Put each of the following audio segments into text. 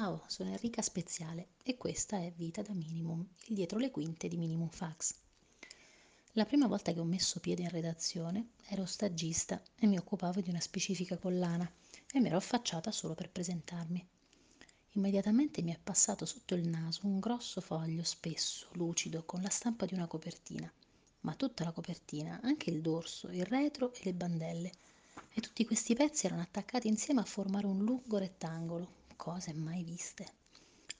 Ciao, sono Enrica Speziale e questa è Vita da Minimum, il dietro le quinte di Minimum Fax. La prima volta che ho messo piede in redazione ero stagista e mi occupavo di una specifica collana e mi ero affacciata solo per presentarmi. Immediatamente mi è passato sotto il naso un grosso foglio spesso, lucido, con la stampa di una copertina, ma tutta la copertina, anche il dorso, il retro e le bandelle. E tutti questi pezzi erano attaccati insieme a formare un lungo rettangolo, cose mai viste.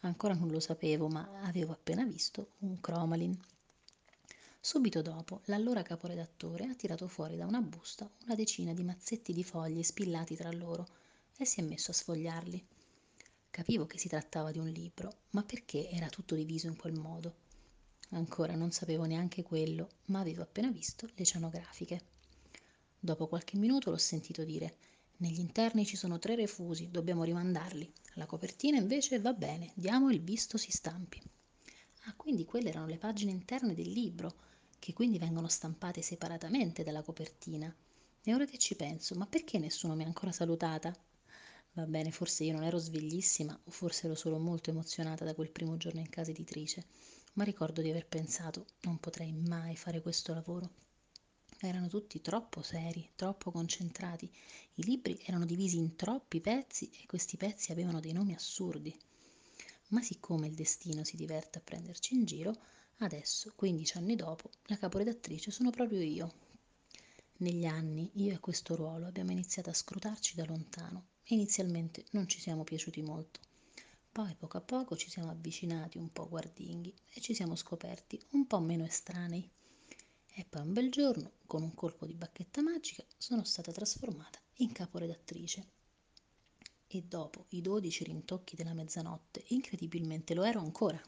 Ancora non lo sapevo, ma avevo appena visto un Cromalin. Subito dopo, l'allora caporedattore ha tirato fuori da una busta una decina di mazzetti di fogli spillati tra loro e si è messo a sfogliarli. Capivo che si trattava di un libro, ma perché era tutto diviso in quel modo? Ancora non sapevo neanche quello, ma avevo appena visto le cianografiche. Dopo qualche minuto l'ho sentito dire negli interni ci sono tre refusi, dobbiamo rimandarli. La copertina invece va bene, diamo il visto si stampi. Ah, quindi quelle erano le pagine interne del libro, che quindi vengono stampate separatamente dalla copertina. E ora che ci penso, ma perché nessuno mi ha ancora salutata? Va bene, forse io non ero sveglissima o forse ero solo molto emozionata da quel primo giorno in casa editrice, ma ricordo di aver pensato non potrei mai fare questo lavoro. Erano tutti troppo seri, troppo concentrati. I libri erano divisi in troppi pezzi e questi pezzi avevano dei nomi assurdi. Ma siccome il destino si diverte a prenderci in giro, adesso, 15 anni dopo, la caporedattrice sono proprio io. Negli anni io e questo ruolo abbiamo iniziato a scrutarci da lontano inizialmente non ci siamo piaciuti molto. Poi poco a poco ci siamo avvicinati un po' guardinghi e ci siamo scoperti un po' meno estranei. E poi un bel giorno, con un colpo di bacchetta magica, sono stata trasformata in caporedattrice. E dopo i dodici rintocchi della mezzanotte, incredibilmente lo ero ancora.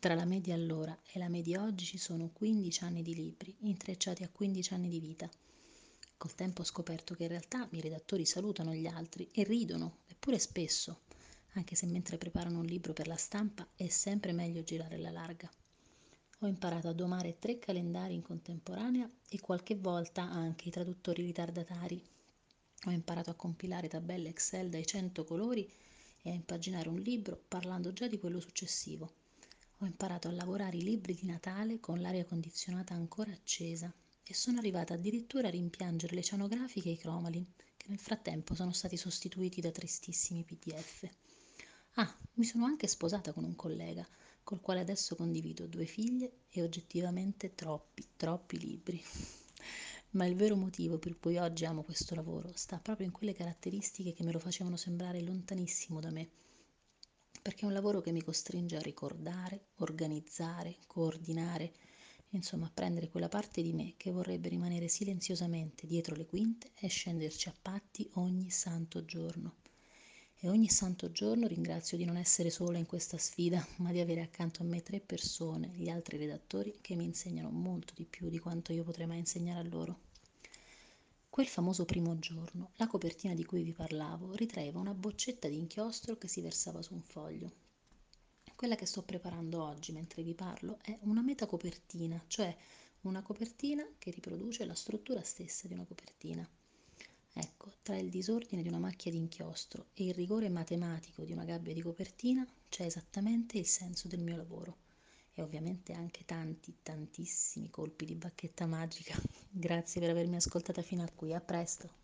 Tra la media allora e la media oggi ci sono 15 anni di libri, intrecciati a 15 anni di vita. Col tempo ho scoperto che in realtà i redattori salutano gli altri e ridono, eppure spesso, anche se mentre preparano un libro per la stampa è sempre meglio girare la larga. Ho imparato a domare tre calendari in contemporanea e qualche volta anche i traduttori ritardatari. Ho imparato a compilare tabelle Excel dai 100 colori e a impaginare un libro parlando già di quello successivo. Ho imparato a lavorare i libri di Natale con l'aria condizionata ancora accesa e sono arrivata addirittura a rimpiangere le cianografiche e i cromalin, che nel frattempo sono stati sostituiti da tristissimi PDF. Ah, mi sono anche sposata con un collega col quale adesso condivido due figlie e oggettivamente troppi, troppi libri. Ma il vero motivo per cui oggi amo questo lavoro sta proprio in quelle caratteristiche che me lo facevano sembrare lontanissimo da me. Perché è un lavoro che mi costringe a ricordare, organizzare, coordinare, insomma a prendere quella parte di me che vorrebbe rimanere silenziosamente dietro le quinte e scenderci a patti ogni santo giorno e ogni santo giorno ringrazio di non essere sola in questa sfida, ma di avere accanto a me tre persone, gli altri redattori, che mi insegnano molto di più di quanto io potrei mai insegnare a loro. Quel famoso primo giorno, la copertina di cui vi parlavo ritraeva una boccetta di inchiostro che si versava su un foglio. Quella che sto preparando oggi mentre vi parlo è una metacopertina, cioè una copertina che riproduce la struttura stessa di una copertina. Ecco, tra il disordine di una macchia d'inchiostro e il rigore matematico di una gabbia di copertina c'è esattamente il senso del mio lavoro e ovviamente anche tanti, tantissimi colpi di bacchetta magica. Grazie per avermi ascoltata fino a qui, a presto!